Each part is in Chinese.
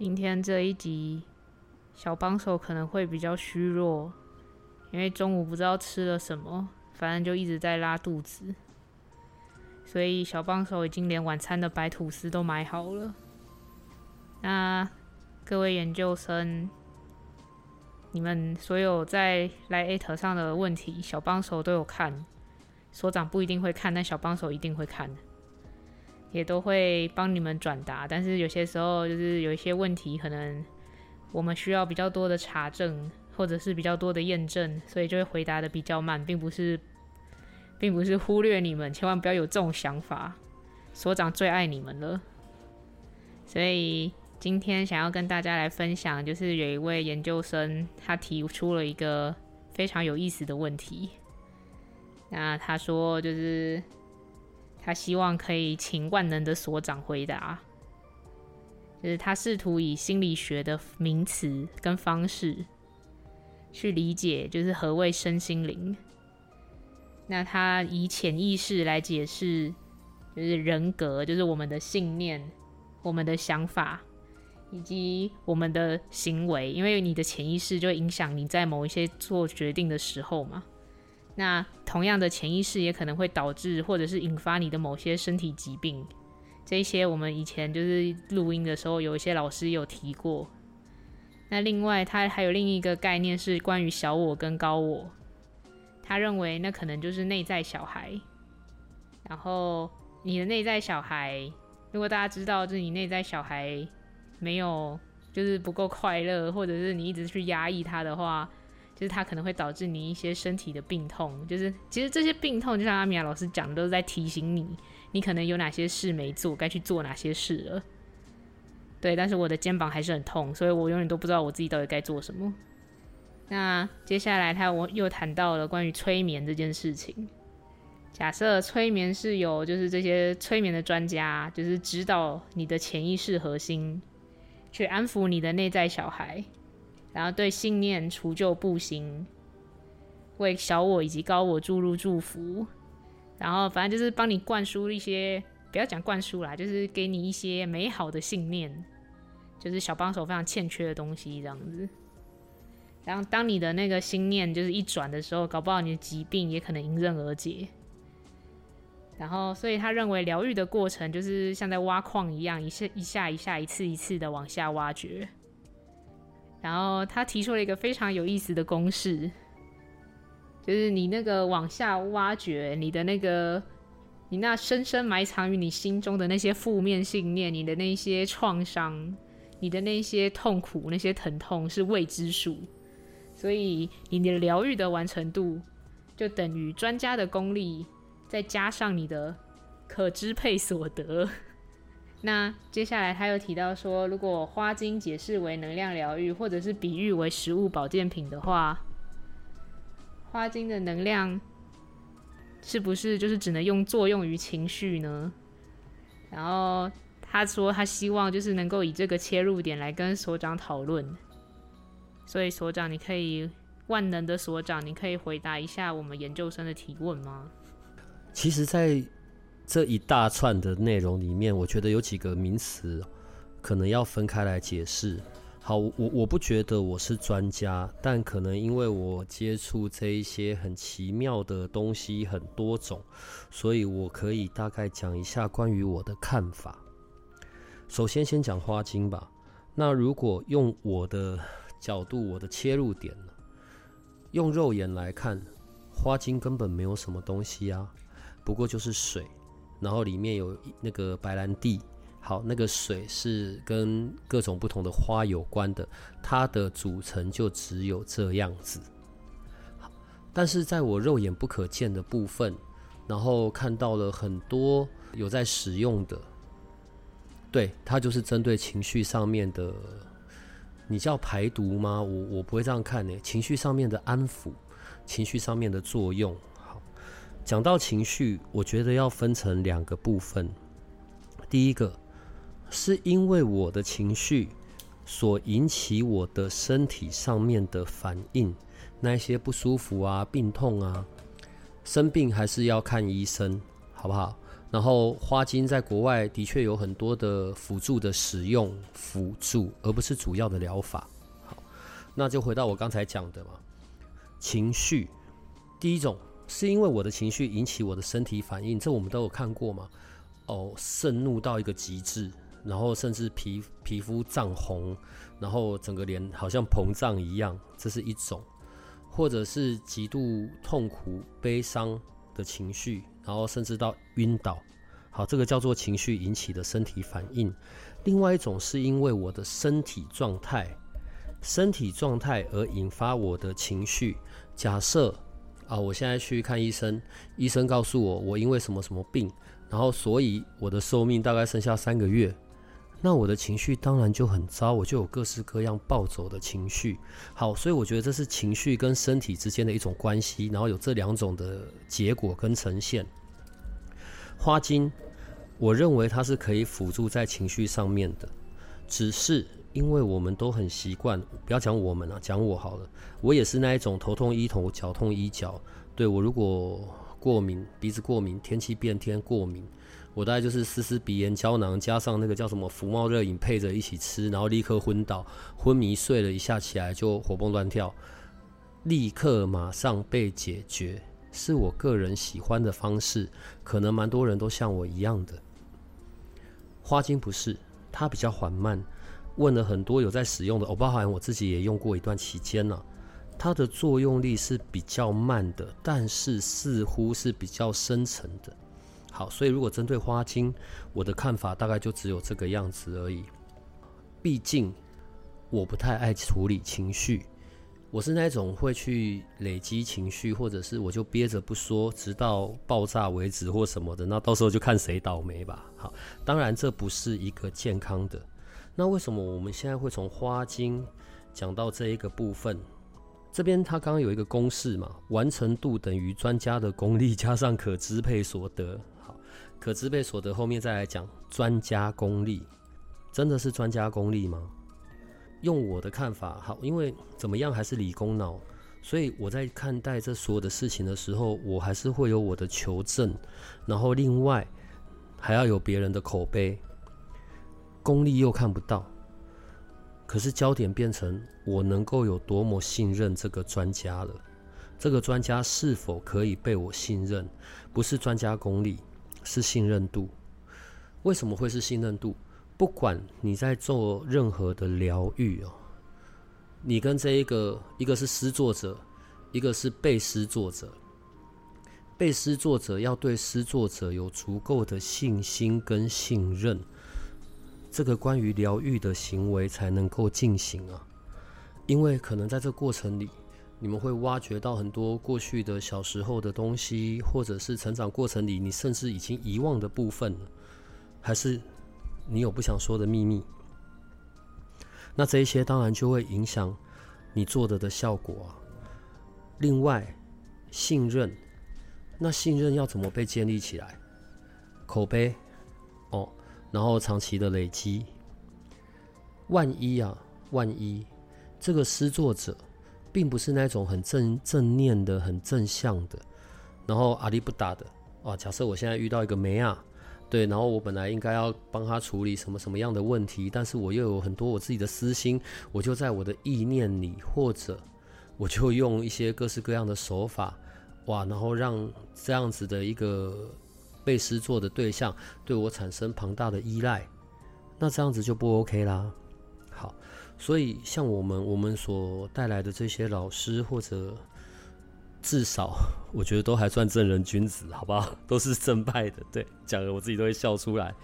今天这一集，小帮手可能会比较虚弱，因为中午不知道吃了什么，反正就一直在拉肚子，所以小帮手已经连晚餐的白吐司都买好了。那各位研究生，你们所有在来 at 上的问题，小帮手都有看，所长不一定会看，但小帮手一定会看的。也都会帮你们转达，但是有些时候就是有一些问题，可能我们需要比较多的查证，或者是比较多的验证，所以就会回答的比较慢，并不是，并不是忽略你们，千万不要有这种想法。所长最爱你们了，所以今天想要跟大家来分享，就是有一位研究生，他提出了一个非常有意思的问题。那他说就是。他希望可以请万能的所长回答，就是他试图以心理学的名词跟方式去理解，就是何谓身心灵。那他以潜意识来解释，就是人格，就是我们的信念、我们的想法以及我们的行为，因为你的潜意识就影响你在某一些做决定的时候嘛。那同样的潜意识也可能会导致或者是引发你的某些身体疾病，这一些我们以前就是录音的时候有一些老师有提过。那另外他还有另一个概念是关于小我跟高我，他认为那可能就是内在小孩。然后你的内在小孩，如果大家知道就是你内在小孩没有就是不够快乐，或者是你一直去压抑他的话。就是它可能会导致你一些身体的病痛，就是其实这些病痛就像阿米娅老师讲的，都是在提醒你，你可能有哪些事没做，该去做哪些事了。对，但是我的肩膀还是很痛，所以我永远都不知道我自己到底该做什么。那接下来他我又谈到了关于催眠这件事情。假设催眠是有就是这些催眠的专家，就是指导你的潜意识核心，去安抚你的内在小孩。然后对信念除旧布新，为小我以及高我注入祝福，然后反正就是帮你灌输一些，不要讲灌输啦，就是给你一些美好的信念，就是小帮手非常欠缺的东西这样子。然后当你的那个心念就是一转的时候，搞不好你的疾病也可能迎刃而解。然后所以他认为疗愈的过程就是像在挖矿一样，一下一下一下，一次一次的往下挖掘。然后他提出了一个非常有意思的公式，就是你那个往下挖掘，你的那个，你那深深埋藏于你心中的那些负面信念，你的那些创伤，你的那些痛苦，那些疼痛是未知数，所以你的疗愈的完成度就等于专家的功力，再加上你的可支配所得。那接下来他又提到说，如果花精解释为能量疗愈，或者是比喻为食物保健品的话，花精的能量是不是就是只能用作用于情绪呢？然后他说他希望就是能够以这个切入点来跟所长讨论。所以所长，你可以万能的所长，你可以回答一下我们研究生的提问吗？其实，在这一大串的内容里面，我觉得有几个名词可能要分开来解释。好，我我不觉得我是专家，但可能因为我接触这一些很奇妙的东西很多种，所以我可以大概讲一下关于我的看法。首先，先讲花精吧。那如果用我的角度，我的切入点呢，用肉眼来看，花精根本没有什么东西啊，不过就是水。然后里面有那个白兰地，好，那个水是跟各种不同的花有关的，它的组成就只有这样子。但是在我肉眼不可见的部分，然后看到了很多有在使用的，对，它就是针对情绪上面的，你叫排毒吗？我我不会这样看呢。情绪上面的安抚，情绪上面的作用。讲到情绪，我觉得要分成两个部分。第一个是因为我的情绪所引起我的身体上面的反应，那些不舒服啊、病痛啊，生病还是要看医生，好不好？然后花精在国外的确有很多的辅助的使用，辅助而不是主要的疗法。好，那就回到我刚才讲的嘛，情绪，第一种是因为我的情绪引起我的身体反应，这我们都有看过嘛。哦，盛怒到一个极致，然后甚至皮皮肤涨红，然后整个脸好像膨胀一样，这是一种；或者是极度痛苦、悲伤的情绪。然后甚至到晕倒，好，这个叫做情绪引起的身体反应。另外一种是因为我的身体状态，身体状态而引发我的情绪。假设啊，我现在去看医生，医生告诉我我因为什么什么病，然后所以我的寿命大概剩下三个月，那我的情绪当然就很糟，我就有各式各样暴走的情绪。好，所以我觉得这是情绪跟身体之间的一种关系，然后有这两种的结果跟呈现。花精，我认为它是可以辅助在情绪上面的，只是因为我们都很习惯，不要讲我们了，讲我好了，我也是那一种头痛医头，脚痛医脚。对，我如果过敏，鼻子过敏，天气变天过敏，我大概就是丝丝鼻炎胶囊，加上那个叫什么福茂热饮配着一起吃，然后立刻昏倒，昏迷睡了一下起来就活蹦乱跳，立刻马上被解决。是我个人喜欢的方式，可能蛮多人都像我一样的。花精不是，它比较缓慢。问了很多有在使用的，我包含我自己也用过一段期间了。它的作用力是比较慢的，但是似乎是比较深层的。好，所以如果针对花精，我的看法大概就只有这个样子而已。毕竟我不太爱处理情绪。我是那种会去累积情绪，或者是我就憋着不说，直到爆炸为止或什么的。那到时候就看谁倒霉吧。好，当然这不是一个健康的。那为什么我们现在会从花精讲到这一个部分？这边他刚刚有一个公式嘛，完成度等于专家的功力加上可支配所得。好，可支配所得后面再来讲专家功力，真的是专家功力吗？用我的看法，好，因为怎么样还是理工脑，所以我在看待这所有的事情的时候，我还是会有我的求证，然后另外还要有别人的口碑，功力又看不到，可是焦点变成我能够有多么信任这个专家了，这个专家是否可以被我信任？不是专家功力，是信任度。为什么会是信任度？不管你在做任何的疗愈哦，你跟这一个，一个是施作者，一个是被施作者，被施作者要对施作者有足够的信心跟信任，这个关于疗愈的行为才能够进行啊。因为可能在这过程里，你们会挖掘到很多过去的小时候的东西，或者是成长过程里你甚至已经遗忘的部分，还是。你有不想说的秘密，那这一些当然就会影响你做的的效果啊。另外，信任，那信任要怎么被建立起来？口碑，然后长期的累积。万一啊，万一这个施作者并不是那种很正正念的、很正向的，然后阿里不打的啊。假设我现在遇到一个梅亚。对，然后我本来应该要帮他处理什么什么样的问题，但是我又有很多我自己的私心，我就在我的意念里，或者我就用一些各式各样的手法，哇，然后让这样子的一个被施作的对象对我产生庞大的依赖，那这样子就不 OK 啦。好，所以像我们我们所带来的这些老师或者。至少我觉得都还算正人君子，好不好？都是正派的，对，讲的我自己都会笑出来。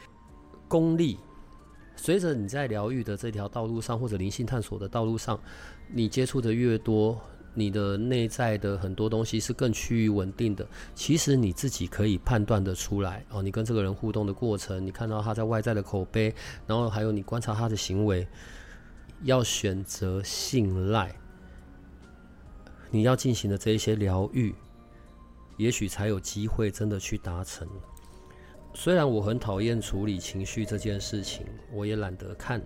功力，随着你在疗愈的这条道路上，或者灵性探索的道路上，你接触的越多，你的内在的很多东西是更趋于稳定的，其实你自己可以判断得出来哦。你跟这个人互动的过程，你看到他在外在的口碑，然后还有你观察他的行为，要选择信赖，你要进行的这一些疗愈，也许才有机会真的去达成。虽然我很讨厌处理情绪这件事情，我也懒得看，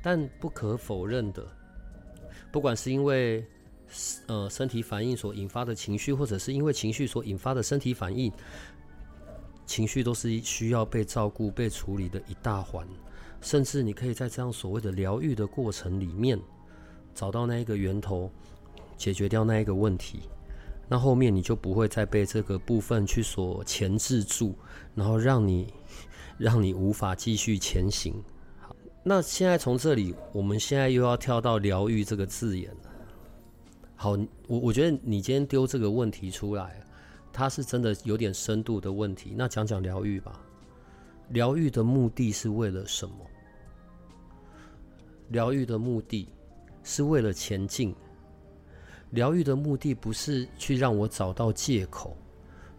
但不可否认的，不管是因为呃身体反应所引发的情绪，或者是因为情绪所引发的身体反应，情绪都是需要被照顾、被处理的一大环。甚至你可以在这样所谓的疗愈的过程里面，找到那一个源头，解决掉那一个问题。那后面你就不会再被这个部分去所钳制住，然后让你让你无法继续前行。好，那现在从这里，我们现在又要跳到疗愈这个字眼了。好，我我觉得你今天丢这个问题出来，它是真的有点深度的问题。那讲讲疗愈吧，疗愈的目的是为了什么？疗愈的目的是为了前进。疗愈的目的不是去让我找到借口，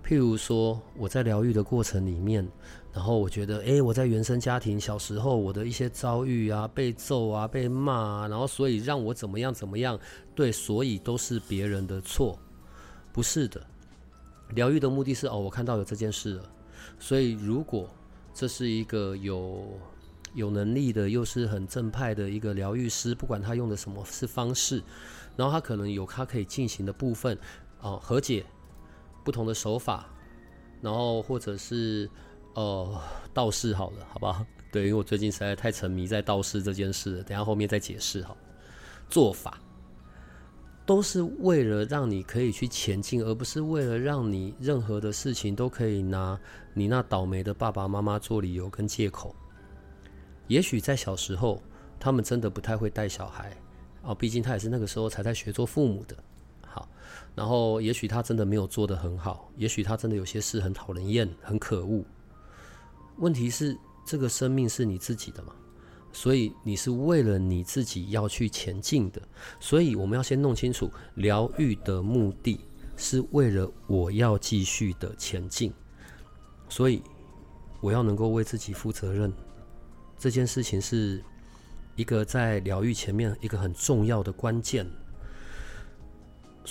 譬如说我在疗愈的过程里面，然后我觉得，诶，我在原生家庭小时候我的一些遭遇啊，被揍啊，被骂啊，然后所以让我怎么样怎么样，对，所以都是别人的错，不是的。疗愈的目的是，哦，我看到有这件事了，所以如果这是一个有有能力的，又是很正派的一个疗愈师，不管他用的什么是方式。然后他可能有他可以进行的部分，哦，和解，不同的手法，然后或者是呃道士好了，好不好？对，因为我最近实在太沉迷在道士这件事了，等下后面再解释哈。做法都是为了让你可以去前进，而不是为了让你任何的事情都可以拿你那倒霉的爸爸妈妈做理由跟借口。也许在小时候，他们真的不太会带小孩。哦，毕竟他也是那个时候才在学做父母的，然后也许他真的没有做得很好，也许他真的有些事很讨人厌、很可恶。问题是，这个生命是你自己的嘛，所以你是为了你自己要去前进的，所以我们要先弄清楚，疗愈的目的是为了我要继续的前进，所以我要能够为自己负责任，这件事情是。一个在疗愈前面一个很重要的关键，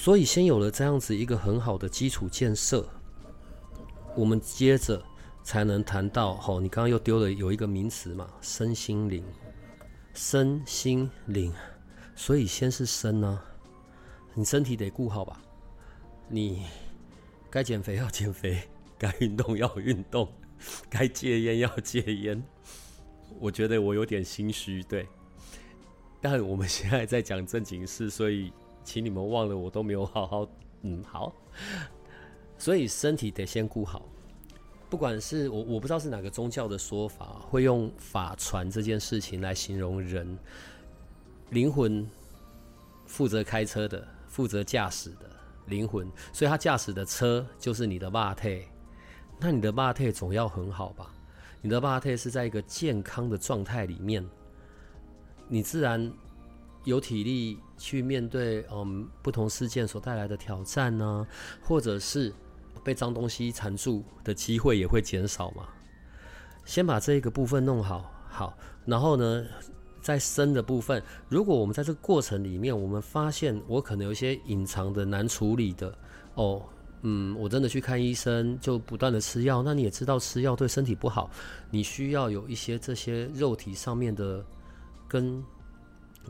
所以先有了这样子一个很好的基础建设，我们接着才能谈到。吼，你刚刚又丢了有一个名词嘛，身心灵，身心灵，所以先是身呢，你身体得顾好吧，你该减肥要减肥，该运动要运动，该戒烟要戒烟。我觉得我有点心虚，对。但我们现在在讲正经事，所以请你们忘了我都没有好好 嗯好，所以身体得先顾好。不管是我我不知道是哪个宗教的说法，会用法传这件事情来形容人灵魂，负责开车的，负责驾驶的灵魂，所以他驾驶的车就是你的肉体。那你的肉体总要很好吧？你的肉体是在一个健康的状态里面。你自然有体力去面对嗯不同事件所带来的挑战呢，或者是被脏东西缠住的机会也会减少嘛。先把这一个部分弄好，好，然后呢，在身的部分，如果我们在这个过程里面，我们发现我可能有一些隐藏的难处理的哦，嗯，我真的去看医生，就不断的吃药，那你也知道吃药对身体不好，你需要有一些这些肉体上面的。跟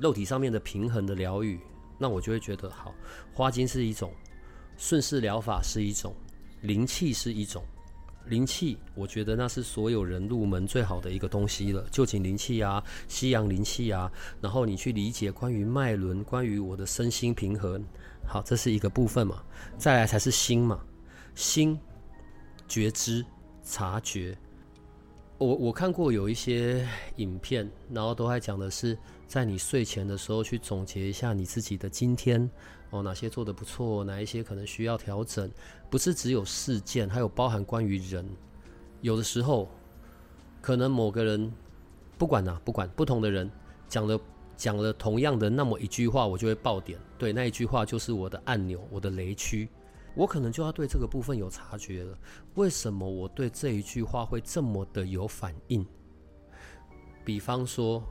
肉体上面的平衡的疗愈，那我就会觉得好。花精是一种，顺势疗法是一种，灵气是一种。灵气，我觉得那是所有人入门最好的一个东西了。臼井灵气啊，西洋灵气啊，然后你去理解关于脉轮，关于我的身心平衡。好，这是一个部分嘛。再来才是心嘛，心觉知、察觉。我我看过有一些影片，然后都还讲的是，在你睡前的时候去总结一下你自己的今天哦，哪些做得不错，哪一些可能需要调整，不是只有事件，还有包含关于人。有的时候，可能某个人不管哪、啊，不管不同的人讲的讲了同样的那么一句话，我就会爆点。对，那一句话就是我的按钮，我的雷区。我可能就要对这个部分有察觉了。为什么我对这一句话会这么的有反应？比方说，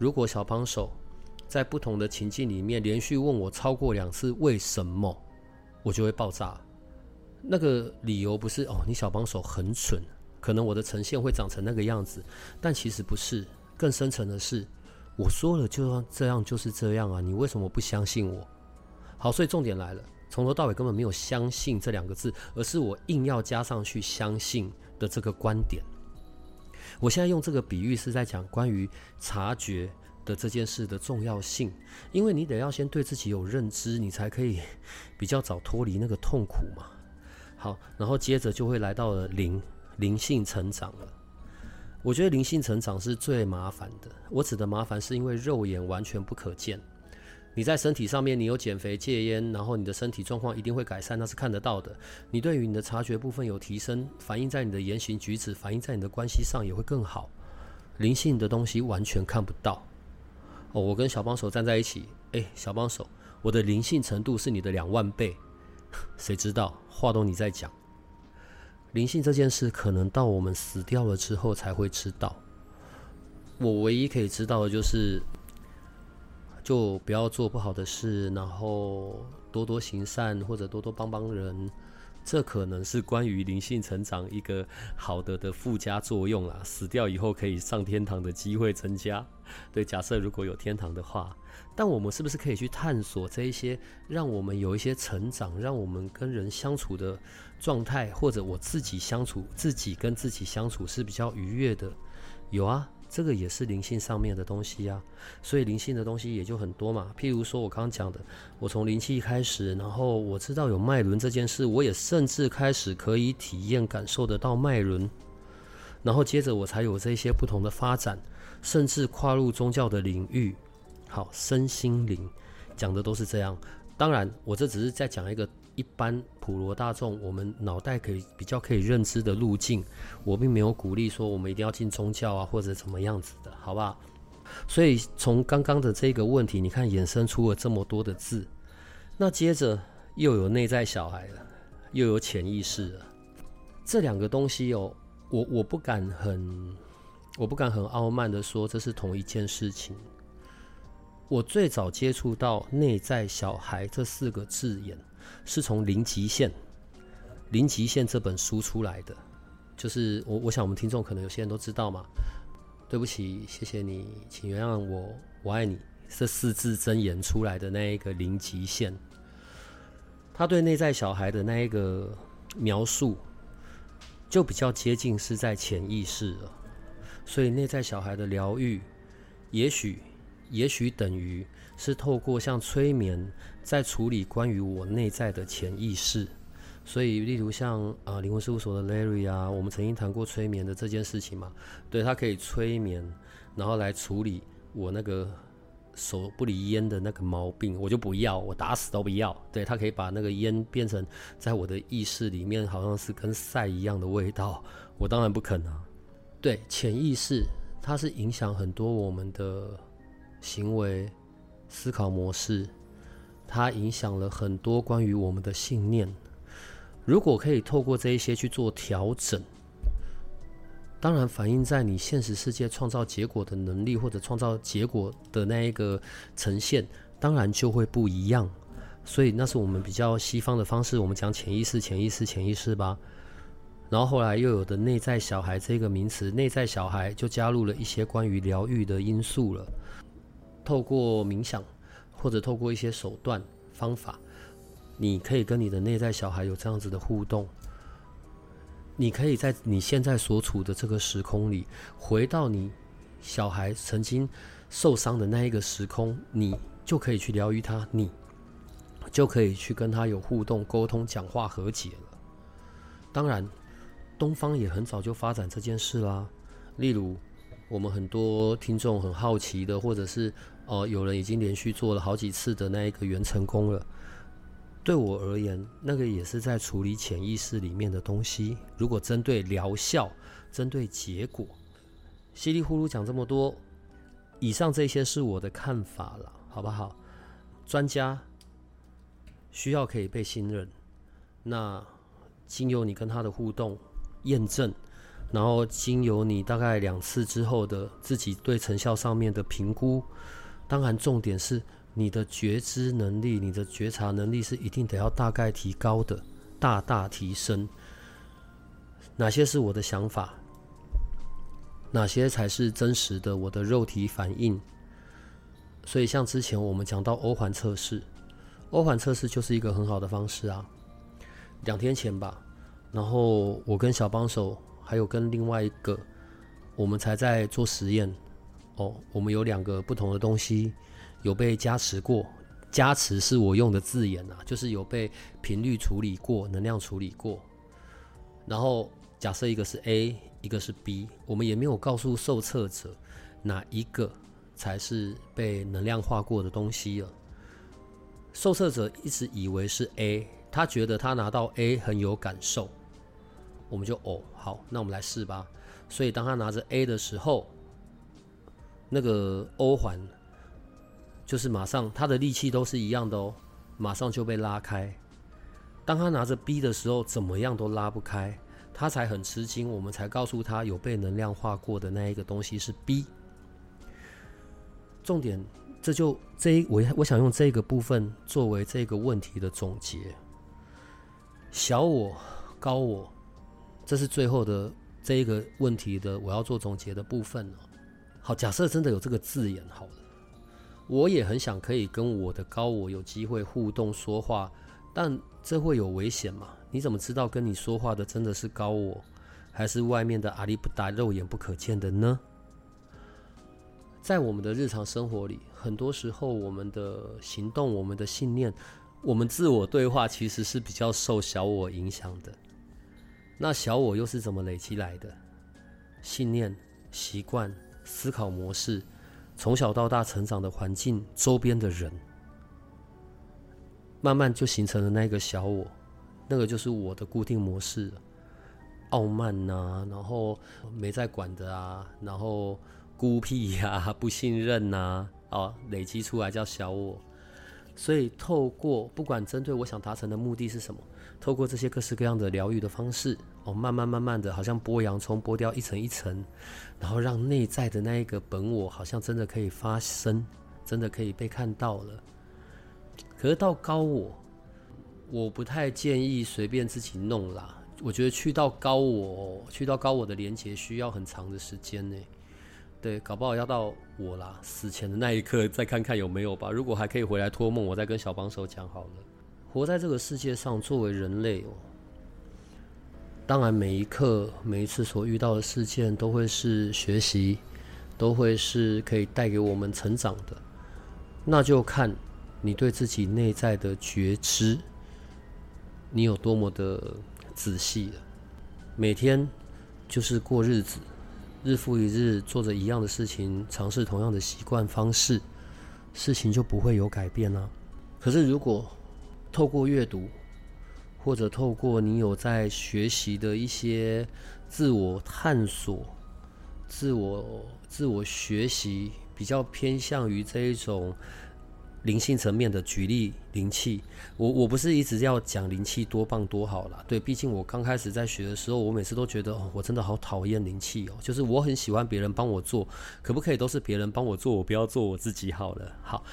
如果小帮手在不同的情境里面连续问我超过两次为什么，我就会爆炸。那个理由不是哦，你小帮手很蠢，可能我的呈现会长成那个样子，但其实不是。更深层的是，我说了就要这样就是这样啊，你为什么不相信我？好，所以重点来了。从头到尾根本没有相信这两个字，而是我硬要加上去相信的这个观点。我现在用这个比喻是在讲关于察觉的这件事的重要性，因为你得要先对自己有认知，你才可以比较早脱离那个痛苦嘛。好，然后接着就会来到了灵灵性成长了。我觉得灵性成长是最麻烦的，我指的麻烦是因为肉眼完全不可见。你在身体上面，你有减肥、戒烟，然后你的身体状况一定会改善，那是看得到的。你对于你的察觉部分有提升，反映在你的言行举止，反映在你的关系上也会更好。灵性的东西完全看不到。哦，我跟小帮手站在一起，诶，小帮手，我的灵性程度是你的两万倍，谁知道？话都你在讲。灵性这件事，可能到我们死掉了之后才会知道。我唯一可以知道的就是。就不要做不好的事，然后多多行善或者多多帮帮人，这可能是关于灵性成长一个好的的附加作用啦。死掉以后可以上天堂的机会增加。对，假设如果有天堂的话，但我们是不是可以去探索这一些，让我们有一些成长，让我们跟人相处的状态，或者我自己相处，自己跟自己相处是比较愉悦的？有啊。这个也是灵性上面的东西呀，所以灵性的东西也就很多嘛。譬如说我刚刚讲的，我从灵气开始，然后我知道有脉轮这件事，我也甚至开始可以体验感受得到脉轮，然后接着我才有这些不同的发展，甚至跨入宗教的领域。好，身心灵讲的都是这样。当然，我这只是在讲一个。一般普罗大众，我们脑袋可以比较可以认知的路径，我并没有鼓励说我们一定要进宗教啊，或者怎么样子的，好不好？所以从刚刚的这个问题，你看衍生出了这么多的字，那接着又有内在小孩了，又有潜意识了，这两个东西哦，我我不敢很，我不敢很傲慢的说这是同一件事情。我最早接触到内在小孩这四个字眼。是从《零极限》《零极限》这本书出来的，就是我我想我们听众可能有些人都知道嘛。对不起，谢谢你，请原谅我，我爱你。这四字真言出来的那一个《零极限》，他对内在小孩的那一个描述，就比较接近是在潜意识了。所以内在小孩的疗愈，也许也许等于是透过像催眠。在处理关于我内在的潜意识，所以例如像啊灵魂事务所的 Larry 啊，我们曾经谈过催眠的这件事情嘛，对，他可以催眠，然后来处理我那个手不离烟的那个毛病，我就不要，我打死都不要。对，他可以把那个烟变成在我的意识里面好像是跟赛一样的味道，我当然不肯啊。对，潜意识它是影响很多我们的行为、思考模式。它影响了很多关于我们的信念。如果可以透过这一些去做调整，当然反映在你现实世界创造结果的能力，或者创造结果的那一个呈现，当然就会不一样。所以那是我们比较西方的方式，我们讲潜意识、潜意识、潜意识吧。然后后来又有的内在小孩这个名词，内在小孩就加入了一些关于疗愈的因素了。透过冥想。或者透过一些手段方法，你可以跟你的内在小孩有这样子的互动。你可以在你现在所处的这个时空里，回到你小孩曾经受伤的那一个时空，你就可以去疗愈他，你就可以去跟他有互动、沟通、讲话、和解了。当然，东方也很早就发展这件事啦。例如，我们很多听众很好奇的，或者是。哦，有人已经连续做了好几次的那一个原成功了。对我而言，那个也是在处理潜意识里面的东西。如果针对疗效、针对结果，稀里呼噜讲这么多，以上这些是我的看法了，好不好？专家需要可以被信任，那经由你跟他的互动验证，然后经由你大概两次之后的自己对成效上面的评估，当然重点是你的觉知能力、你的觉察能力是一定得要大概提高的，大大提升。哪些是我的想法？哪些才是真实的我的肉体反应？所以，像之前我们讲到欧环测试，欧环测试就是一个很好的方式啊。两天前吧，然后我跟小帮手还有跟另外一个，我们才在做实验。哦，我们有两个不同的东西有被加持过，加持是我用的字眼啊，就是有被频率处理过、能量处理过。然后假设一个是 A。一个是 B，我们也没有告诉受测者哪一个才是被能量化过的东西了。受测者一直以为是 A，他觉得他拿到 A 很有感受，我们就哦好，那我们来试吧。所以当他拿着 A 的时候，那个欧环就是马上他的力气都是一样的哦，马上就被拉开。当他拿着 B 的时候，怎么样都拉不开。他才很吃惊，我们才告诉他有被能量化过的那一个东西是 B。重点，这就这一我我想用这个部分作为这个问题的总结。小我、高我，这是最后的这一个问题的我要做总结的部分了。好，假设真的有这个字眼，好了，我也很想可以跟我的高我有机会互动说话，但这会有危险吗？你怎么知道跟你说话的真的是高我，还是外面的阿里不达肉眼不可见的呢？在我们的日常生活里，很多时候我们的行动、我们的信念、我们自我对话，其实是比较受小我影响的。那小我又是怎么累积来的？信念、习惯、思考模式，从小到大成长的环境、周边的人，慢慢就形成了那个小我。那个就是我的固定模式，傲慢呐、然后没在管的啊，然后孤僻呀、不信任呐、啊，哦，累积出来叫小我。所以透过不管针对我想达成的目的是什么，透过这些各式各样的疗愈的方式，哦，慢慢慢慢的，好像剥洋葱剥掉一层一层，然后让内在的那一个本我，好像真的可以发声，真的可以被看到了。可是到高我。我不太建议随便自己弄啦。我觉得去到高我，去到高我的连接需要很长的时间呢。对，搞不好要到我啦死前的那一刻再看看有没有吧。如果还可以回来托梦，我再跟小帮手讲好了。活在这个世界上，作为人类，当然每一刻、每一次所遇到的事件都会是学习，都会是可以带给我们成长的。那就看你对自己内在的觉知。你有多么的仔细了？每天就是过日子，日复一日做着一样的事情，尝试同样的习惯方式，事情就不会有改变啊。可是如果透过阅读，或者透过你有在学习的一些自我探索、自我自我学习，比较偏向于这一种。灵性层面的举例，灵气，我我不是一直要讲灵气多棒多好啦，对，毕竟我刚开始在学的时候，我每次都觉得哦，我真的好讨厌灵气哦，就是我很喜欢别人帮我做，可不可以都是别人帮我做，我不要做我自己好了。好，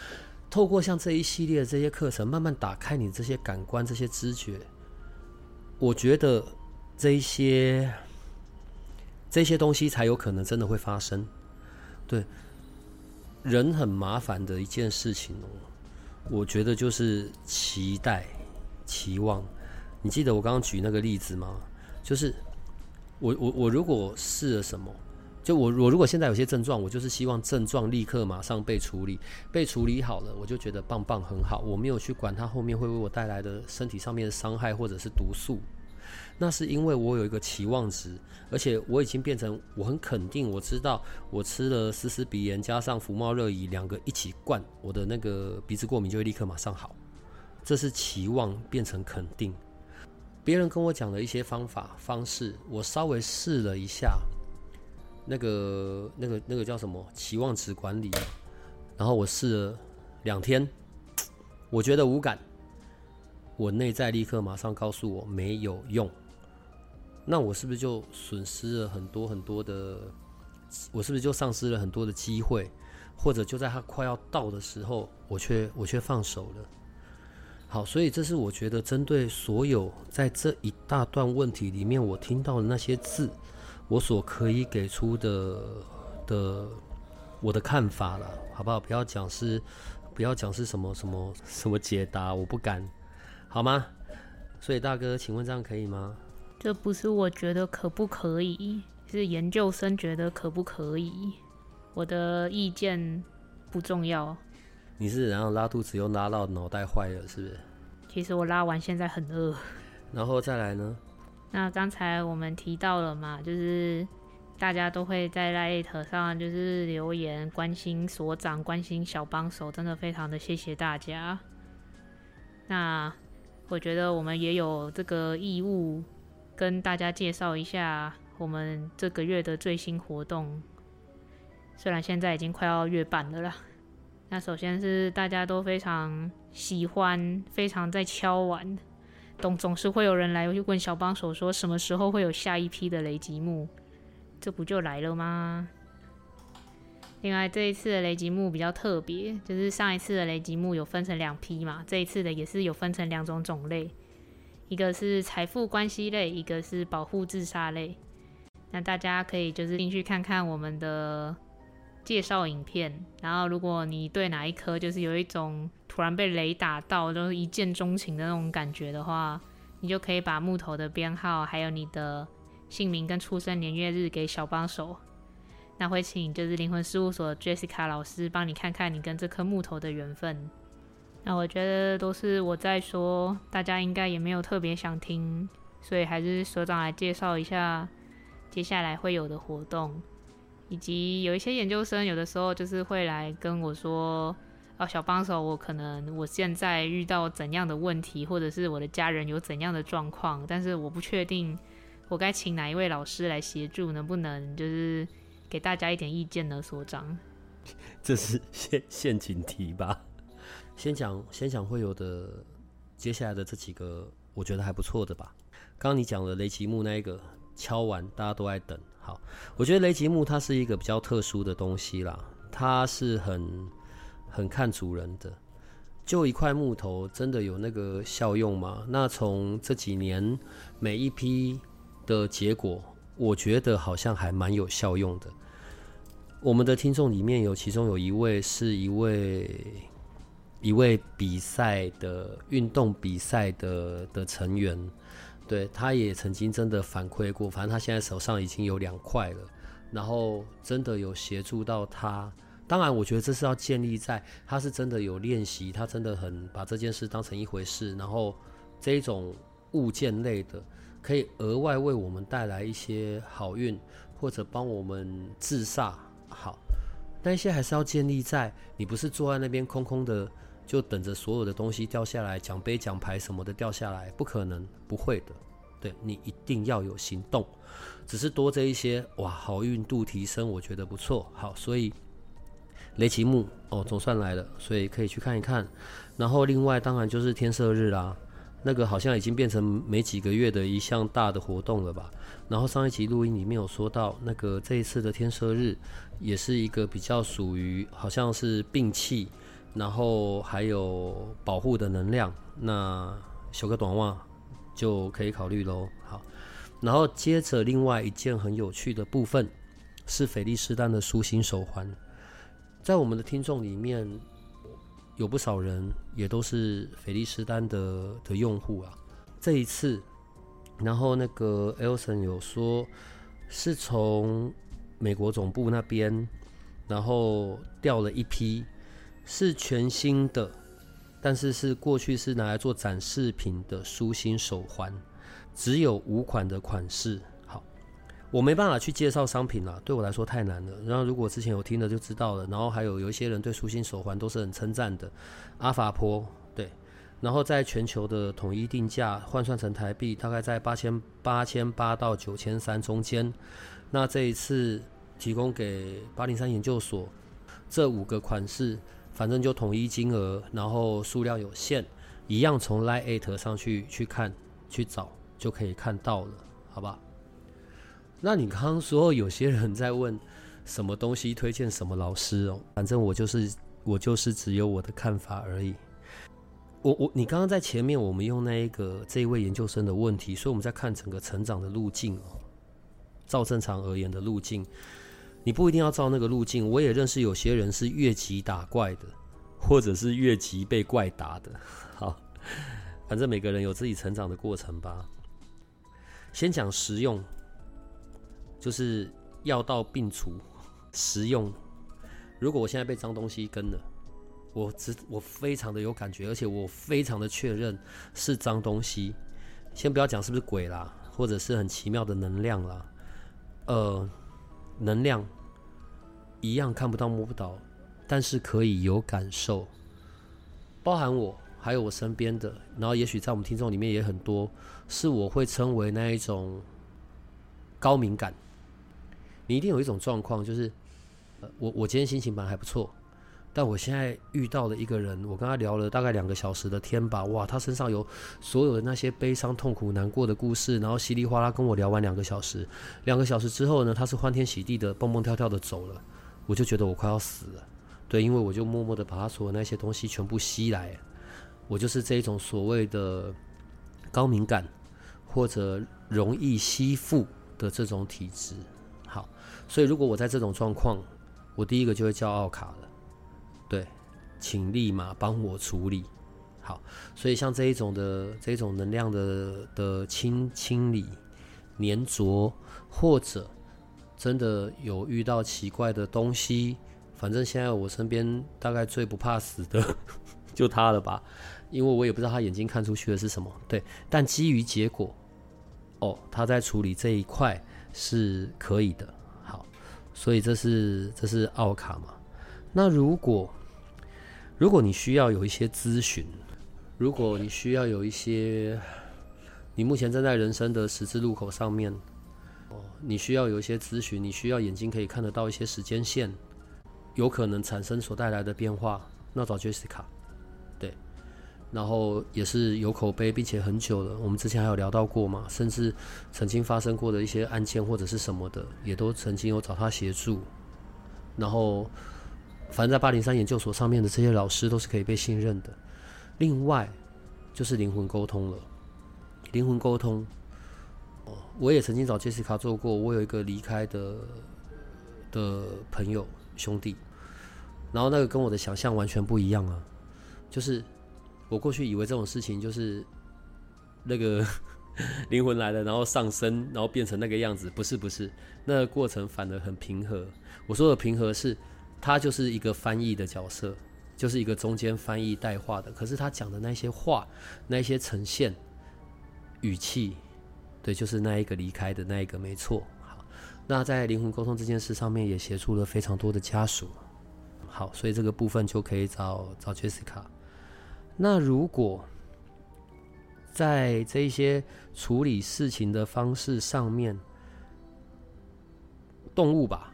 透过像这一系列的这些课程，慢慢打开你这些感官、这些知觉，我觉得这些这些东西才有可能真的会发生，对。人很麻烦的一件事情哦，我觉得就是期待、期望。你记得我刚刚举那个例子吗？就是我我我如果试了什么，就我我如果现在有些症状，我就是希望症状立刻马上被处理，被处理好了，我就觉得棒棒很好。我没有去管它后面会为我带来的身体上面的伤害或者是毒素。那是因为我有一个期望值，而且我已经变成我很肯定，我知道我吃了丝丝鼻炎加上福茂热饮两个一起灌，我的那个鼻子过敏就会立刻马上好。这是期望变成肯定。别人跟我讲的一些方法方式，我稍微试了一下，那个那个那个叫什么期望值管理，然后我试了两天，我觉得无感，我内在立刻马上告诉我没有用，那我是不是就损失了很多很多的？我是不是就丧失了很多的机会？或者就在他快要到的时候，我却我却放手了。好，所以这是我觉得针对所有在这一大段问题里面，我听到的那些字，我所可以给出的的我的看法了，好不好？不要讲是，不要讲是什么什么什么解答，我不敢，好吗？所以大哥，请问这样可以吗？这不是我觉得可不可以，是研究生觉得可不可以。我的意见不重要。你是然后拉肚子又拉到脑袋坏了，是不是？其实我拉完现在很饿。然后再来呢？那刚才我们提到了嘛，就是大家都会在 LINE 上就是留言关心所长、关心小帮手，真的非常的谢谢大家。那我觉得我们也有这个义务跟大家介绍一下我们这个月的最新活动。虽然现在已经快要月半了啦，那首先是大家都非常喜欢，非常在敲碗，总总是会有人来问小帮手说什么时候会有下一批的雷吉木，这不就来了吗？另外这一次的雷吉木比较特别，就是上一次的雷吉木有分成两批嘛，这一次的也是有分成两种种类，一个是财富关系类，一个是保护自杀类。那大家可以就是进去看看我们的。介绍影片，然后如果你对哪一颗就是有一种突然被雷打到，就是一见钟情的那种感觉的话，你就可以把木头的编号，还有你的姓名跟出生年月日给小帮手，那会请就是灵魂事务所 Jessica 老师帮你看看你跟这颗木头的缘分。那我觉得都是我在说，大家应该也没有特别想听，所以还是所长来介绍一下接下来会有的活动。以及有一些研究生，有的时候就是会来跟我说：“哦，小帮手，我可能我现在遇到怎样的问题，或者是我的家人有怎样的状况，但是我不确定我该请哪一位老师来协助，能不能就是给大家一点意见呢？”所长，这是陷陷阱题吧？先讲先讲会有的接下来的这几个，我觉得还不错的吧。刚你讲的雷吉木那一个敲完，大家都在等。好，我觉得雷吉木它是一个比较特殊的东西啦，它是很很看主人的。就一块木头，真的有那个效用吗？那从这几年每一批的结果，我觉得好像还蛮有效用的。我们的听众里面有其中有一位是一位一位比赛的运动比赛的的成员。对，他也曾经真的反馈过，反正他现在手上已经有两块了，然后真的有协助到他。当然，我觉得这是要建立在他是真的有练习，他真的很把这件事当成一回事，然后这一种物件类的可以额外为我们带来一些好运，或者帮我们治煞好。但一些还是要建立在你不是坐在那边空空的。就等着所有的东西掉下来，奖杯、奖牌什么的掉下来，不可能，不会的。对，你一定要有行动，只是多这一些，哇，好运度提升，我觉得不错。好，所以雷奇木哦，总算来了，所以可以去看一看。然后另外当然就是天赦日啦，那个好像已经变成没几个月的一项大的活动了吧。然后上一集录音里面有说到，那个这一次的天赦日也是一个比较属于好像是摒弃。然后还有保护的能量，那修个短袜就可以考虑喽。好，然后接着另外一件很有趣的部分是斐利斯丹的舒心手环，在我们的听众里面有不少人也都是菲利斯丹的的用户啊。这一次，然后那个 Elson 有说是从美国总部那边，然后调了一批。是全新的，但是是过去是拿来做展示品的舒心手环，只有五款的款式。我没办法去介绍商品啦，对我来说太难了。然后如果之前有听的就知道了。然后还有有一些人对舒心手环都是很称赞的。阿法坡对，然后在全球的统一定价换算成台币大概在八千八千八到九千三中间。那这一次提供给八零三研究所这五个款式，反正就统一金额，然后数量有限，一样从 LINE@ 上去去看去找就可以看到了，好吧？那你刚刚说有些人在问什么东西推荐什么老师哦，反正我就是我就是只有我的看法而已。我我你刚刚在前面我们用那一个这一位研究生的问题，所以我们在看整个成长的路径哦。照正常而言的路径，你不一定要照那个路径。我也认识有些人是越级打怪的，或者是越级被怪打的。好，反正每个人有自己成长的过程吧。先讲实用。就是药到病除，实用。如果我现在被脏东西跟了，我只我非常的有感觉，而且我非常的确认是脏东西。先不要讲是不是鬼啦，或者是很奇妙的能量啦，呃，能量一样看不到摸不到，但是可以有感受。包含我，还有我身边的，然后也许在我们听众里面也很多，是我会称为那一种高敏感。你一定有一种状况，就是，呃，我我今天心情本来还不错，但我现在遇到了一个人，我跟他聊了大概两个小时的天吧，哇，他身上有所有的那些悲伤、痛苦、难过的故事，然后稀里哗啦跟我聊完两个小时，两个小时之后呢，他是欢天喜地的蹦蹦跳跳的走了，我就觉得我快要死了，对，因为我就默默的把他所有那些东西全部吸来，我就是这一种所谓的高敏感或者容易吸附的这种体质。好，所以如果我在这种状况，我第一个就会叫奥卡了，对，请立马帮我处理。好，所以像这一种的这种能量的的清清理、粘着，或者真的有遇到奇怪的东西，反正现在我身边大概最不怕死的 就他了吧，因为我也不知道他眼睛看出去的是什么，对，但基于结果，哦，他在处理这一块。是可以的，好，所以这是这是奥卡嘛？那如果如果你需要有一些咨询，如果你需要有一些，你目前站在人生的十字路口上面，哦，你需要有一些咨询，你需要眼睛可以看得到一些时间线，有可能产生所带来的变化，那找 Jessica。然后也是有口碑，并且很久了。我们之前还有聊到过嘛，甚至曾经发生过的一些案件或者是什么的，也都曾经有找他协助。然后，反正在八零三研究所上面的这些老师都是可以被信任的。另外，就是灵魂沟通了。灵魂沟通，哦，我也曾经找杰西卡做过。我有一个离开的的朋友兄弟，然后那个跟我的想象完全不一样啊，就是。我过去以为这种事情就是那个 灵魂来了，然后上身，然后变成那个样子。不是，不是，那个过程反而很平和。我说的平和是，他就是一个翻译的角色，就是一个中间翻译带话的。可是他讲的那些话，那些呈现语气，对，就是那一个离开的那一个，没错。好，那在灵魂沟通这件事上面，也协助了非常多的家属。好，所以这个部分就可以找找 Jessica。那如果在这些处理事情的方式上面，动物吧，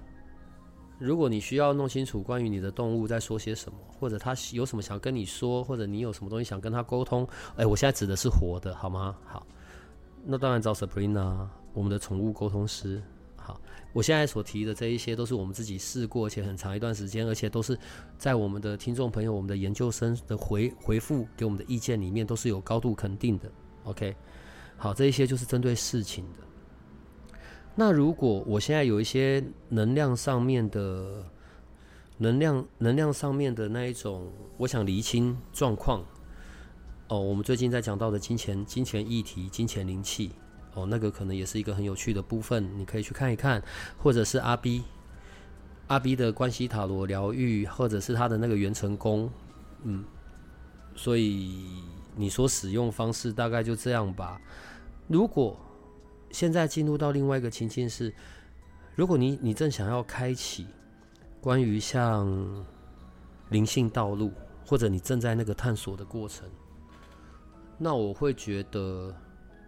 如果你需要弄清楚关于你的动物在说些什么，或者他有什么想跟你说，或者你有什么东西想跟他沟通，哎，我现在指的是活的，好吗？好，那当然找 Sabrina，我们的宠物沟通师。好，我现在所提的这一些都是我们自己试过，而且很长一段时间，而且都是在我们的听众朋友、我们的研究生的回回复给我们的意见里面，都是有高度肯定的。OK，好，这一些就是针对事情的。那如果我现在有一些能量上面的能量、能量上面的那一种，我想厘清状况。哦，我们最近在讲到的金钱、金钱议题、金钱灵气。哦，那个可能也是一个很有趣的部分，你可以去看一看，或者是阿 B，阿 B 的关系塔罗疗愈，或者是他的那个元成功，嗯，所以你说使用方式大概就这样吧。如果现在进入到另外一个情境是，如果你你正想要开启关于像灵性道路，或者你正在那个探索的过程，那我会觉得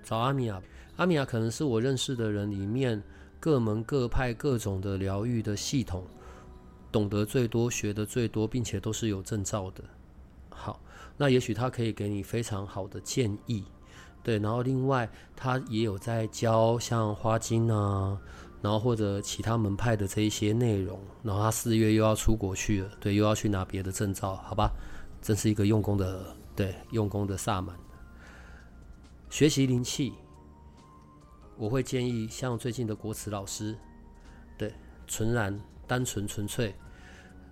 找阿米亚。阿米亚可能是我认识的人里面各门各派各种的疗愈的系统，懂得最多、学得最多，并且都是有证照的。好，那也许他可以给你非常好的建议。对，然后另外他也有在教像花精啊，然后或者其他门派的这一些内容。然后他四月又要出国去了，对，又要去拿别的证照，好吧？真是一个用功的，对，用功的萨满。学习灵气，我会建议像最近的国慈老师，对，纯然、单纯、纯粹。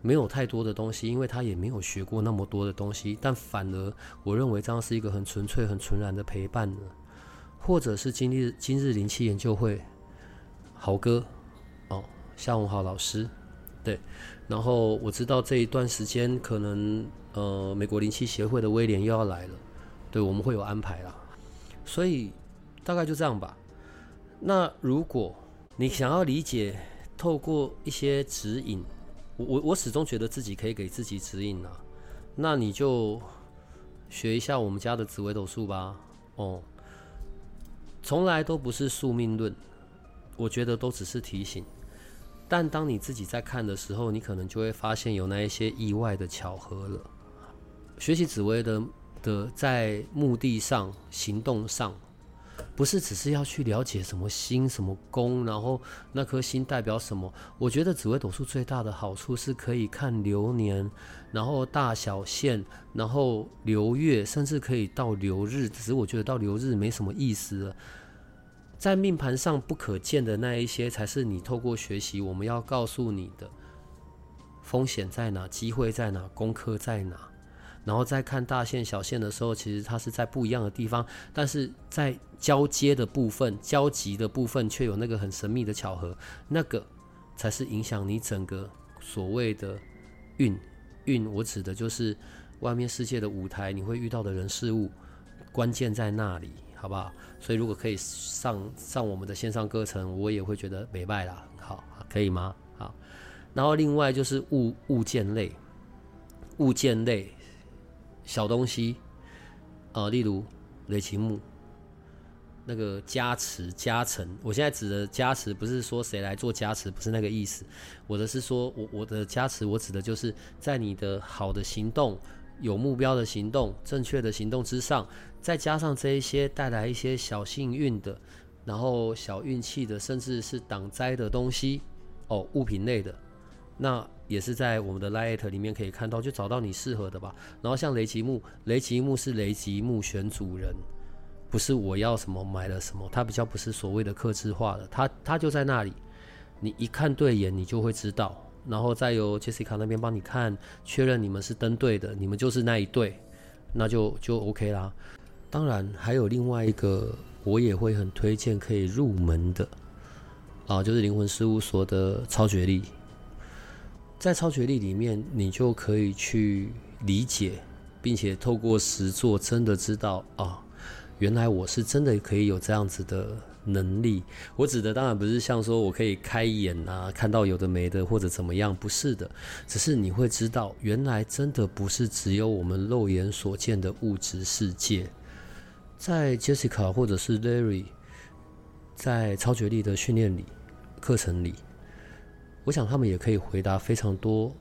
没有太多的东西，因为他也没有学过那么多的东西，但反而我认为这样是一个很纯粹、很纯然的陪伴呢。或者是今日今日灵气研究会，豪哥哦，夏文豪老师，对，然后我知道这一段时间可能呃美国灵气协会的威廉又要来了，对，我们会有安排啦，所以大概就这样吧。那如果你想要理解，透过一些指引。我我我始终觉得自己可以给自己指引啊，那你就学一下我们家的紫微斗数吧。哦，从来都不是宿命论，我觉得都只是提醒。但当你自己在看的时候，你可能就会发现有那一些意外的巧合了。学习紫微的的在目的上、行动上。不是只是要去了解什么星、什么宫，然后那颗星代表什么？我觉得紫微斗数最大的好处是可以看流年，然后大小限，然后流月，甚至可以到流日。只是我觉得到流日没什么意思了。在命盘上不可见的那一些，才是你透过学习，我们要告诉你的风险在哪，机会在哪，功课在哪。然后再看大线小线的时候，其实它是在不一样的地方，但是在交接的部分、交集的部分，却有那个很神秘的巧合，那个才是影响你整个所谓的运运。我指的就是外面世界的舞台，你会遇到的人事物，关键在那里，好不好？所以如果可以上上我们的线上课程，我也会觉得美拜啦，好，可以吗？好，然后另外就是物物件类，物件类。小东西，呃，例如雷奇木，那个加持加成，我现在指的加持不是说谁来做加持，不是那个意思。我的是说，我我的加持，我指的就是在你的好的行动、有目标的行动、正确的行动之上，再加上这一些带来一些小幸运的，然后小运气的，甚至是挡灾的东西，哦，物品类的，那。也是在我们的 Light 里面可以看到，就找到你适合的吧。然后像雷吉木，雷吉木是雷吉木选主人，不是我要什么买了什么，它比较不是所谓的克制化的，它它就在那里，你一看对眼，你就会知道。然后再由 Jessica 那边帮你看，确认你们是登对的，你们就是那一对，那就就 OK 啦。当然还有另外一个，我也会很推荐可以入门的啊，就是灵魂事务所的超绝力。在超觉力里面，你就可以去理解，并且透过实作，真的知道啊，原来我是真的可以有这样子的能力。我指的当然不是像说我可以开眼啊，看到有的没的或者怎么样，不是的，只是你会知道，原来真的不是只有我们肉眼所见的物质世界。在 Jessica 或者是 Larry 在超觉力的训练里、课程里。我想他们也可以回答非常多，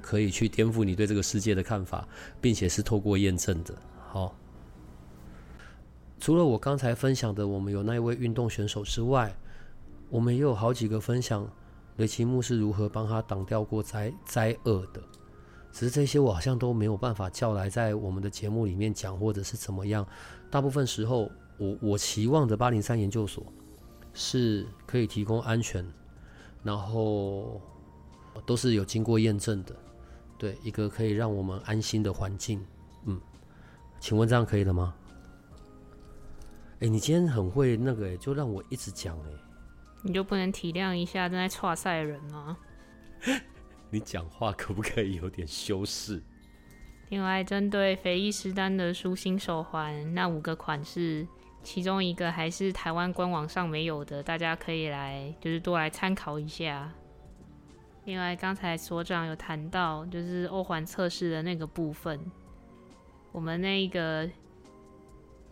可以去颠覆你对这个世界的看法，并且是透过验证的。好，除了我刚才分享的，我们有那一位运动选手之外，我们也有好几个分享雷奇木是如何帮他挡掉过灾灾厄的。只是这些我好像都没有办法叫来在我们的节目里面讲，或者是怎么样。大部分时候，我我期望的八零三研究所是可以提供安全。然后都是有经过验证的，对，一个可以让我们安心的环境，嗯，请问这样可以了吗？哎，你今天很会那个，就让我一直讲，哎，你就不能体谅一下正在剉赛的人吗？你讲话可不可以有点修饰？另外，针对肥伊斯丹的舒心手环，那五个款式。其中一个还是台湾官网上没有的，大家可以来就是多来参考一下。另外，刚才所长有谈到，就是欧环测试的那个部分，我们那个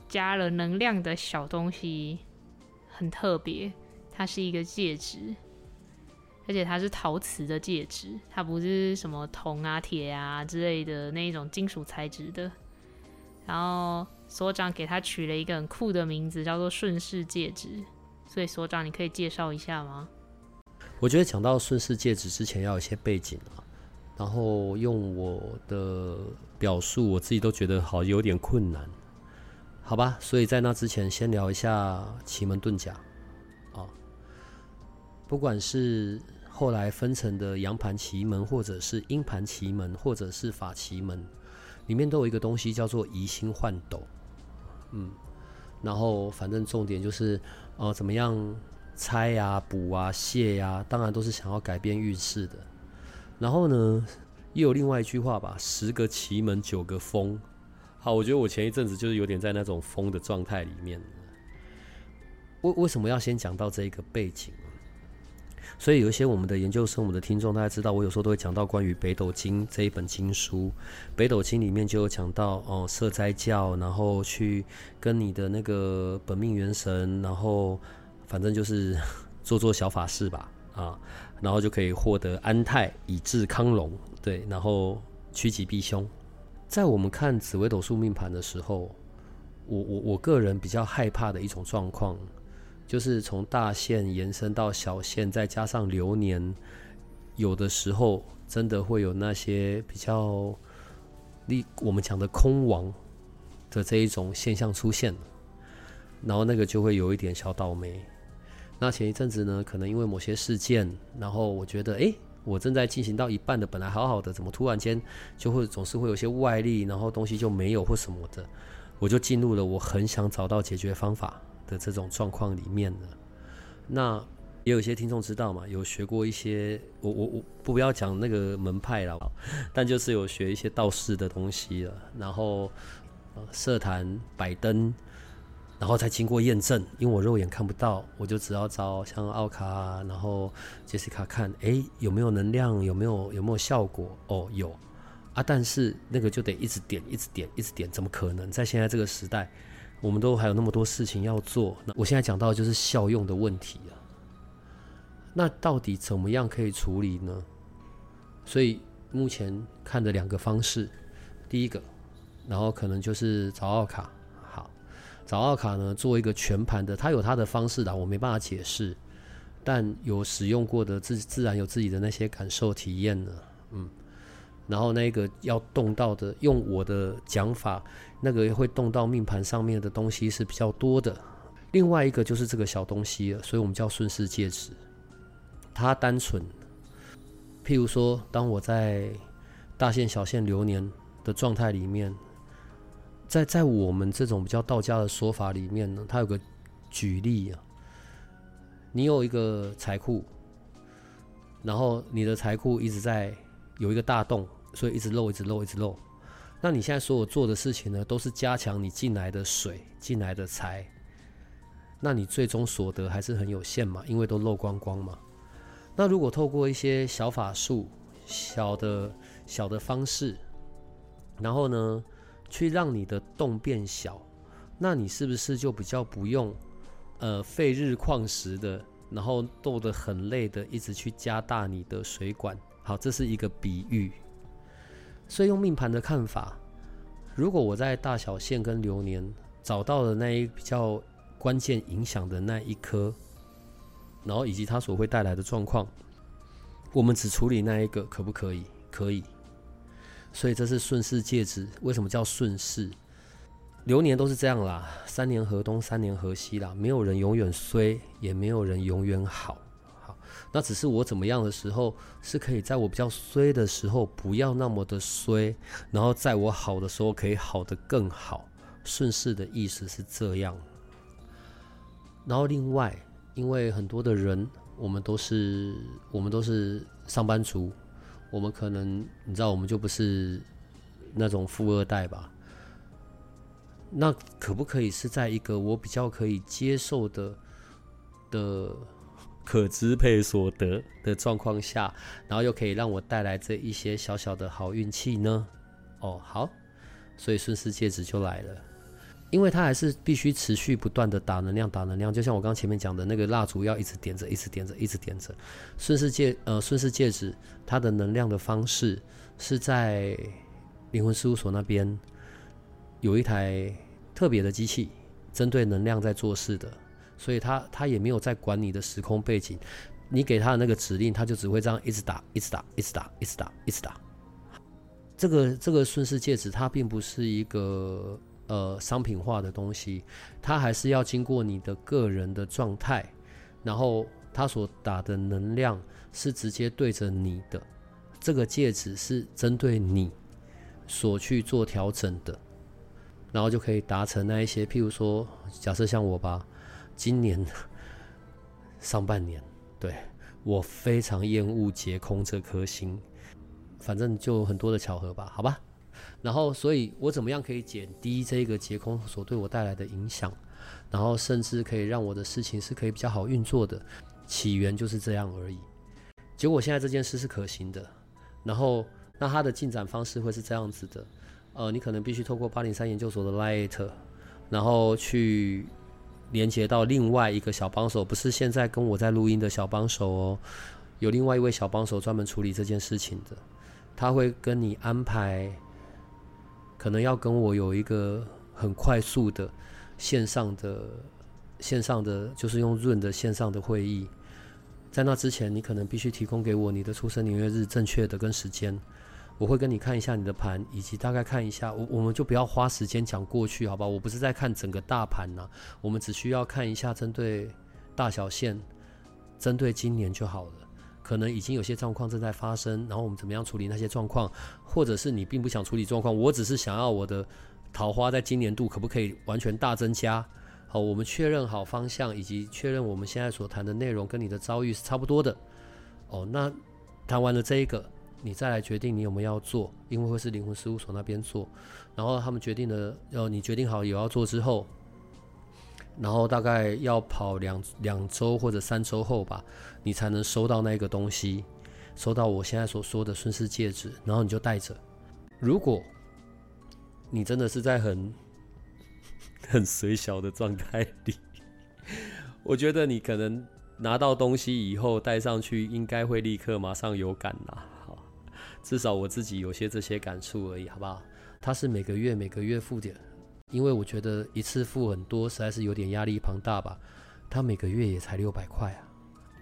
加了能量的小东西很特别，它是一个戒指，而且它是陶瓷的戒指，它不是什么铜啊、铁啊之类的那一种金属材质的。然后所长给他取了一个很酷的名字，叫做顺势戒指。所以所长，你可以介绍一下吗？我觉得讲到顺势戒指之前要有一些背景啊，然后用我的表述，我自己都觉得好有点困难，好吧？所以在那之前，先聊一下奇门遁甲啊。不管是后来分成的阳盘奇门，或者是阴盘奇门，或者是法奇门，里面都有一个东西叫做移星换斗，嗯，然后反正重点就是，呃，怎么样？拆呀、补啊、卸呀、当然都是想要改变运势的。然后呢，又有另外一句话吧：十个奇门九个风。好，我觉得我前一阵子就是有点在那种风的状态里面。为为什么要先讲到这一个背景？所以有一些我们的研究生、我们的听众，大家知道，我有时候都会讲到关于《北斗经》这一本经书。《北斗经》里面就有讲到哦，设斋教，然后去跟你的那个本命元神，然后。反正就是做做小法事吧，啊，然后就可以获得安泰，以至康隆，对，然后趋吉避凶。在我们看紫微斗数命盘的时候，我我我个人比较害怕的一种状况，就是从大限延伸到小限，再加上流年，有的时候真的会有那些比较，你我们讲的空亡的这一种现象出现，然后那个就会有一点小倒霉。那前一阵子呢，可能因为某些事件，然后我觉得，哎，我正在进行到一半的，本来好好的，怎么突然间就会总是会有些外力，然后东西就没有或什么的，我就进入了我很想找到解决方法的这种状况里面呢。那也有一些听众知道嘛，有学过一些，我我我不要讲那个门派了，但就是有学一些道士的东西了，然后设坛摆灯。然后再经过验证，因为我肉眼看不到，我就只要找像奥卡，然后杰西卡看，哎，有没有能量，有没有有没有效果？哦，有啊，但是那个就得一直点，一直点，一直点，怎么可能？在现在这个时代，我们都还有那么多事情要做。那我现在讲到的就是效用的问题啊。那到底怎么样可以处理呢？所以目前看的两个方式，第一个，然后可能就是找奥卡。好找奥卡呢，做一个全盘的，他有他的方式的，我没办法解释，但有使用过的自自然有自己的那些感受体验呢，嗯，然后那个要动到的，用我的讲法，那个会动到命盘上面的东西是比较多的。另外一个就是这个小东西了，所以我们叫顺势戒指，它单纯，譬如说，当我在大限小限流年的状态里面。在在我们这种比较道家的说法里面呢，它有个举例啊，你有一个财库，然后你的财库一直在有一个大洞，所以一直漏，一直漏，一直漏。那你现在所有做的事情呢，都是加强你进来的水，进来的财，那你最终所得还是很有限嘛，因为都漏光光嘛。那如果透过一些小法术、小的小的方式，然后呢，去让你的洞变小，那你是不是就比较不用，呃，费日旷时的，然后斗得很累的，一直去加大你的水管？好，这是一个比喻。所以用命盘的看法，如果我在大小限跟流年找到了那一比较关键影响的那一颗，然后以及它所会带来的状况，我们只处理那一个，可不可以？可以。所以这是顺势戒指，为什么叫顺势？流年都是这样啦，三年河东，三年河西啦，没有人永远衰，也没有人永远好。那只是我怎么样的时候，是可以在我比较衰的时候不要那么的衰，然后在我好的时候可以好得更好。顺势的意思是这样。然后另外，因为很多的人，我们都是我们都是上班族。我们可能你知道，我们就不是那种富二代吧？那可不可以是在一个我比较可以接受的的可支配所得的状况下，然后又可以让我带来这一些小小的好运气呢？哦，好，所以顺势戒指就来了。因为它还是必须持续不断的打能量，打能量。就像我刚刚前面讲的那个蜡烛，要一直点着，一直点着，一直点着。顺势戒呃顺势戒指，它的能量的方式是在灵魂事务所那边有一台特别的机器，针对能量在做事的，所以他他也没有在管你的时空背景，你给他的那个指令，他就只会这样一直打，一直打，一直打，一直打，一直打。这个这个顺势戒指，它并不是一个。呃，商品化的东西，它还是要经过你的个人的状态，然后它所打的能量是直接对着你的，这个戒指是针对你所去做调整的，然后就可以达成那一些，譬如说，假设像我吧，今年上半年，对，我非常厌恶结空这颗星，反正就很多的巧合吧，好吧。然后，所以我怎么样可以减低这个结空所对我带来的影响？然后，甚至可以让我的事情是可以比较好运作的。起源就是这样而已。结果现在这件事是可行的。然后，那它的进展方式会是这样子的。呃，你可能必须透过八零三研究所的 Light，然后去连接到另外一个小帮手，不是现在跟我在录音的小帮手哦，有另外一位小帮手专门处理这件事情的，他会跟你安排。可能要跟我有一个很快速的线上的线上的，就是用润的线上的会议。在那之前，你可能必须提供给我你的出生年月日正确的跟时间。我会跟你看一下你的盘，以及大概看一下。我我们就不要花时间讲过去，好吧？我不是在看整个大盘呐，我们只需要看一下针对大小线，针对今年就好了。可能已经有些状况正在发生，然后我们怎么样处理那些状况，或者是你并不想处理状况，我只是想要我的桃花在今年度可不可以完全大增加？好，我们确认好方向，以及确认我们现在所谈的内容跟你的遭遇是差不多的。哦，那谈完了这一个，你再来决定你有没有要做，因为会是灵魂事务所那边做，然后他们决定了，要你决定好有要做之后。然后大概要跑两两周或者三周后吧，你才能收到那个东西，收到我现在所说的顺势戒指，然后你就带着。如果你真的是在很很随小的状态里，我觉得你可能拿到东西以后戴上去，应该会立刻马上有感啦。至少我自己有些这些感触而已，好不好？它是每个月每个月付点。因为我觉得一次付很多，实在是有点压力庞大吧。他每个月也才六百块啊，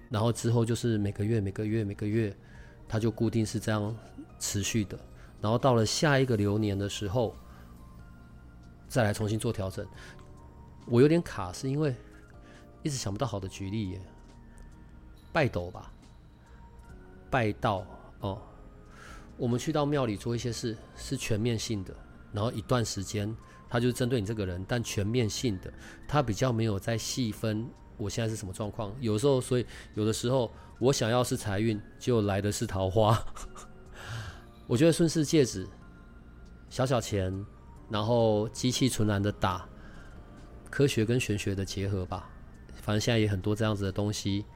然后之后就是每个月、每个月、每个月，他就固定是这样持续的。然后到了下一个流年的时候，再来重新做调整。我有点卡，是因为一直想不到好的举例耶。拜斗吧，拜道哦。我们去到庙里做一些事，是全面性的，然后一段时间。他就针对你这个人，但全面性的，他比较没有在细分我现在是什么状况。有时候，所以有的时候我想要是财运，就来的是桃花。我觉得顺势戒指，小小钱，然后机器纯然的打，科学跟玄学的结合吧。反正现在也很多这样子的东西，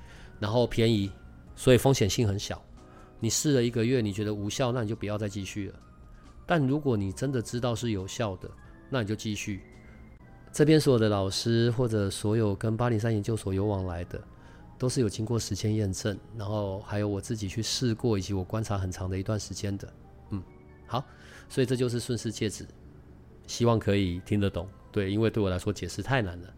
然后便宜，所以风险性很小。你试了一个月，你觉得无效，那你就不要再继续了。但如果你真的知道是有效的，那你就继续。这边所有的老师或者所有跟八零三研究所有往来的，都是有经过时间验证，然后还有我自己去试过，以及我观察很长的一段时间的。嗯，好，所以这就是顺势戒指，希望可以听得懂。对，因为对我来说解释太难了，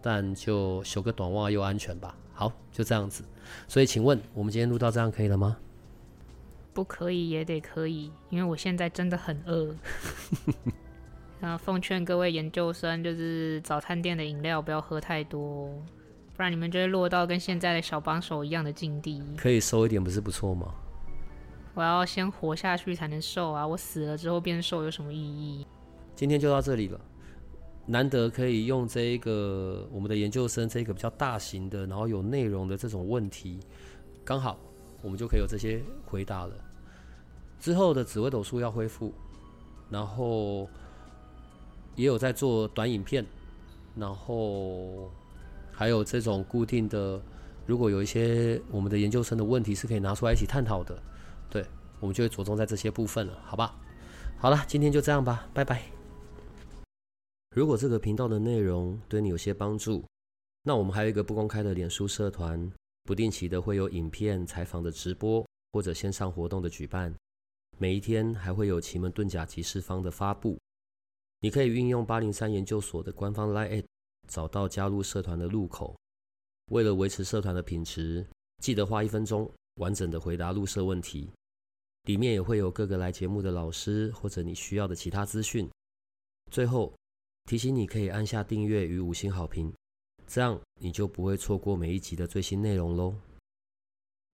但就修个短袜又安全吧。好，就这样子。所以请问我们今天录到这样可以了吗？不可以也得可以，因为我现在真的很饿。那奉劝各位研究生，就是早餐店的饮料不要喝太多，不然你们就会落到跟现在的小帮手一样的境地。可以瘦一点，不是不错吗？我要先活下去才能瘦啊！我死了之后变瘦有什么意义？今天就到这里了，难得可以用这一个我们的研究生这个比较大型的，然后有内容的这种问题，刚好我们就可以有这些回答了。之后的紫微斗数要恢复，然后。也有在做短影片，然后还有这种固定的，如果有一些我们的研究生的问题是可以拿出来一起探讨的，对，我们就会着重在这些部分了，好吧？好了，今天就这样吧，拜拜。如果这个频道的内容对你有些帮助，那我们还有一个不公开的脸书社团，不定期的会有影片采访的直播或者线上活动的举办，每一天还会有奇门遁甲集市方的发布。你可以运用八零三研究所的官方 LINE@ 找到加入社团的入口。为了维持社团的品质，记得花一分钟完整的回答入社问题。里面也会有各个来节目的老师或者你需要的其他资讯。最后提醒你可以按下订阅与五星好评，这样你就不会错过每一集的最新内容喽。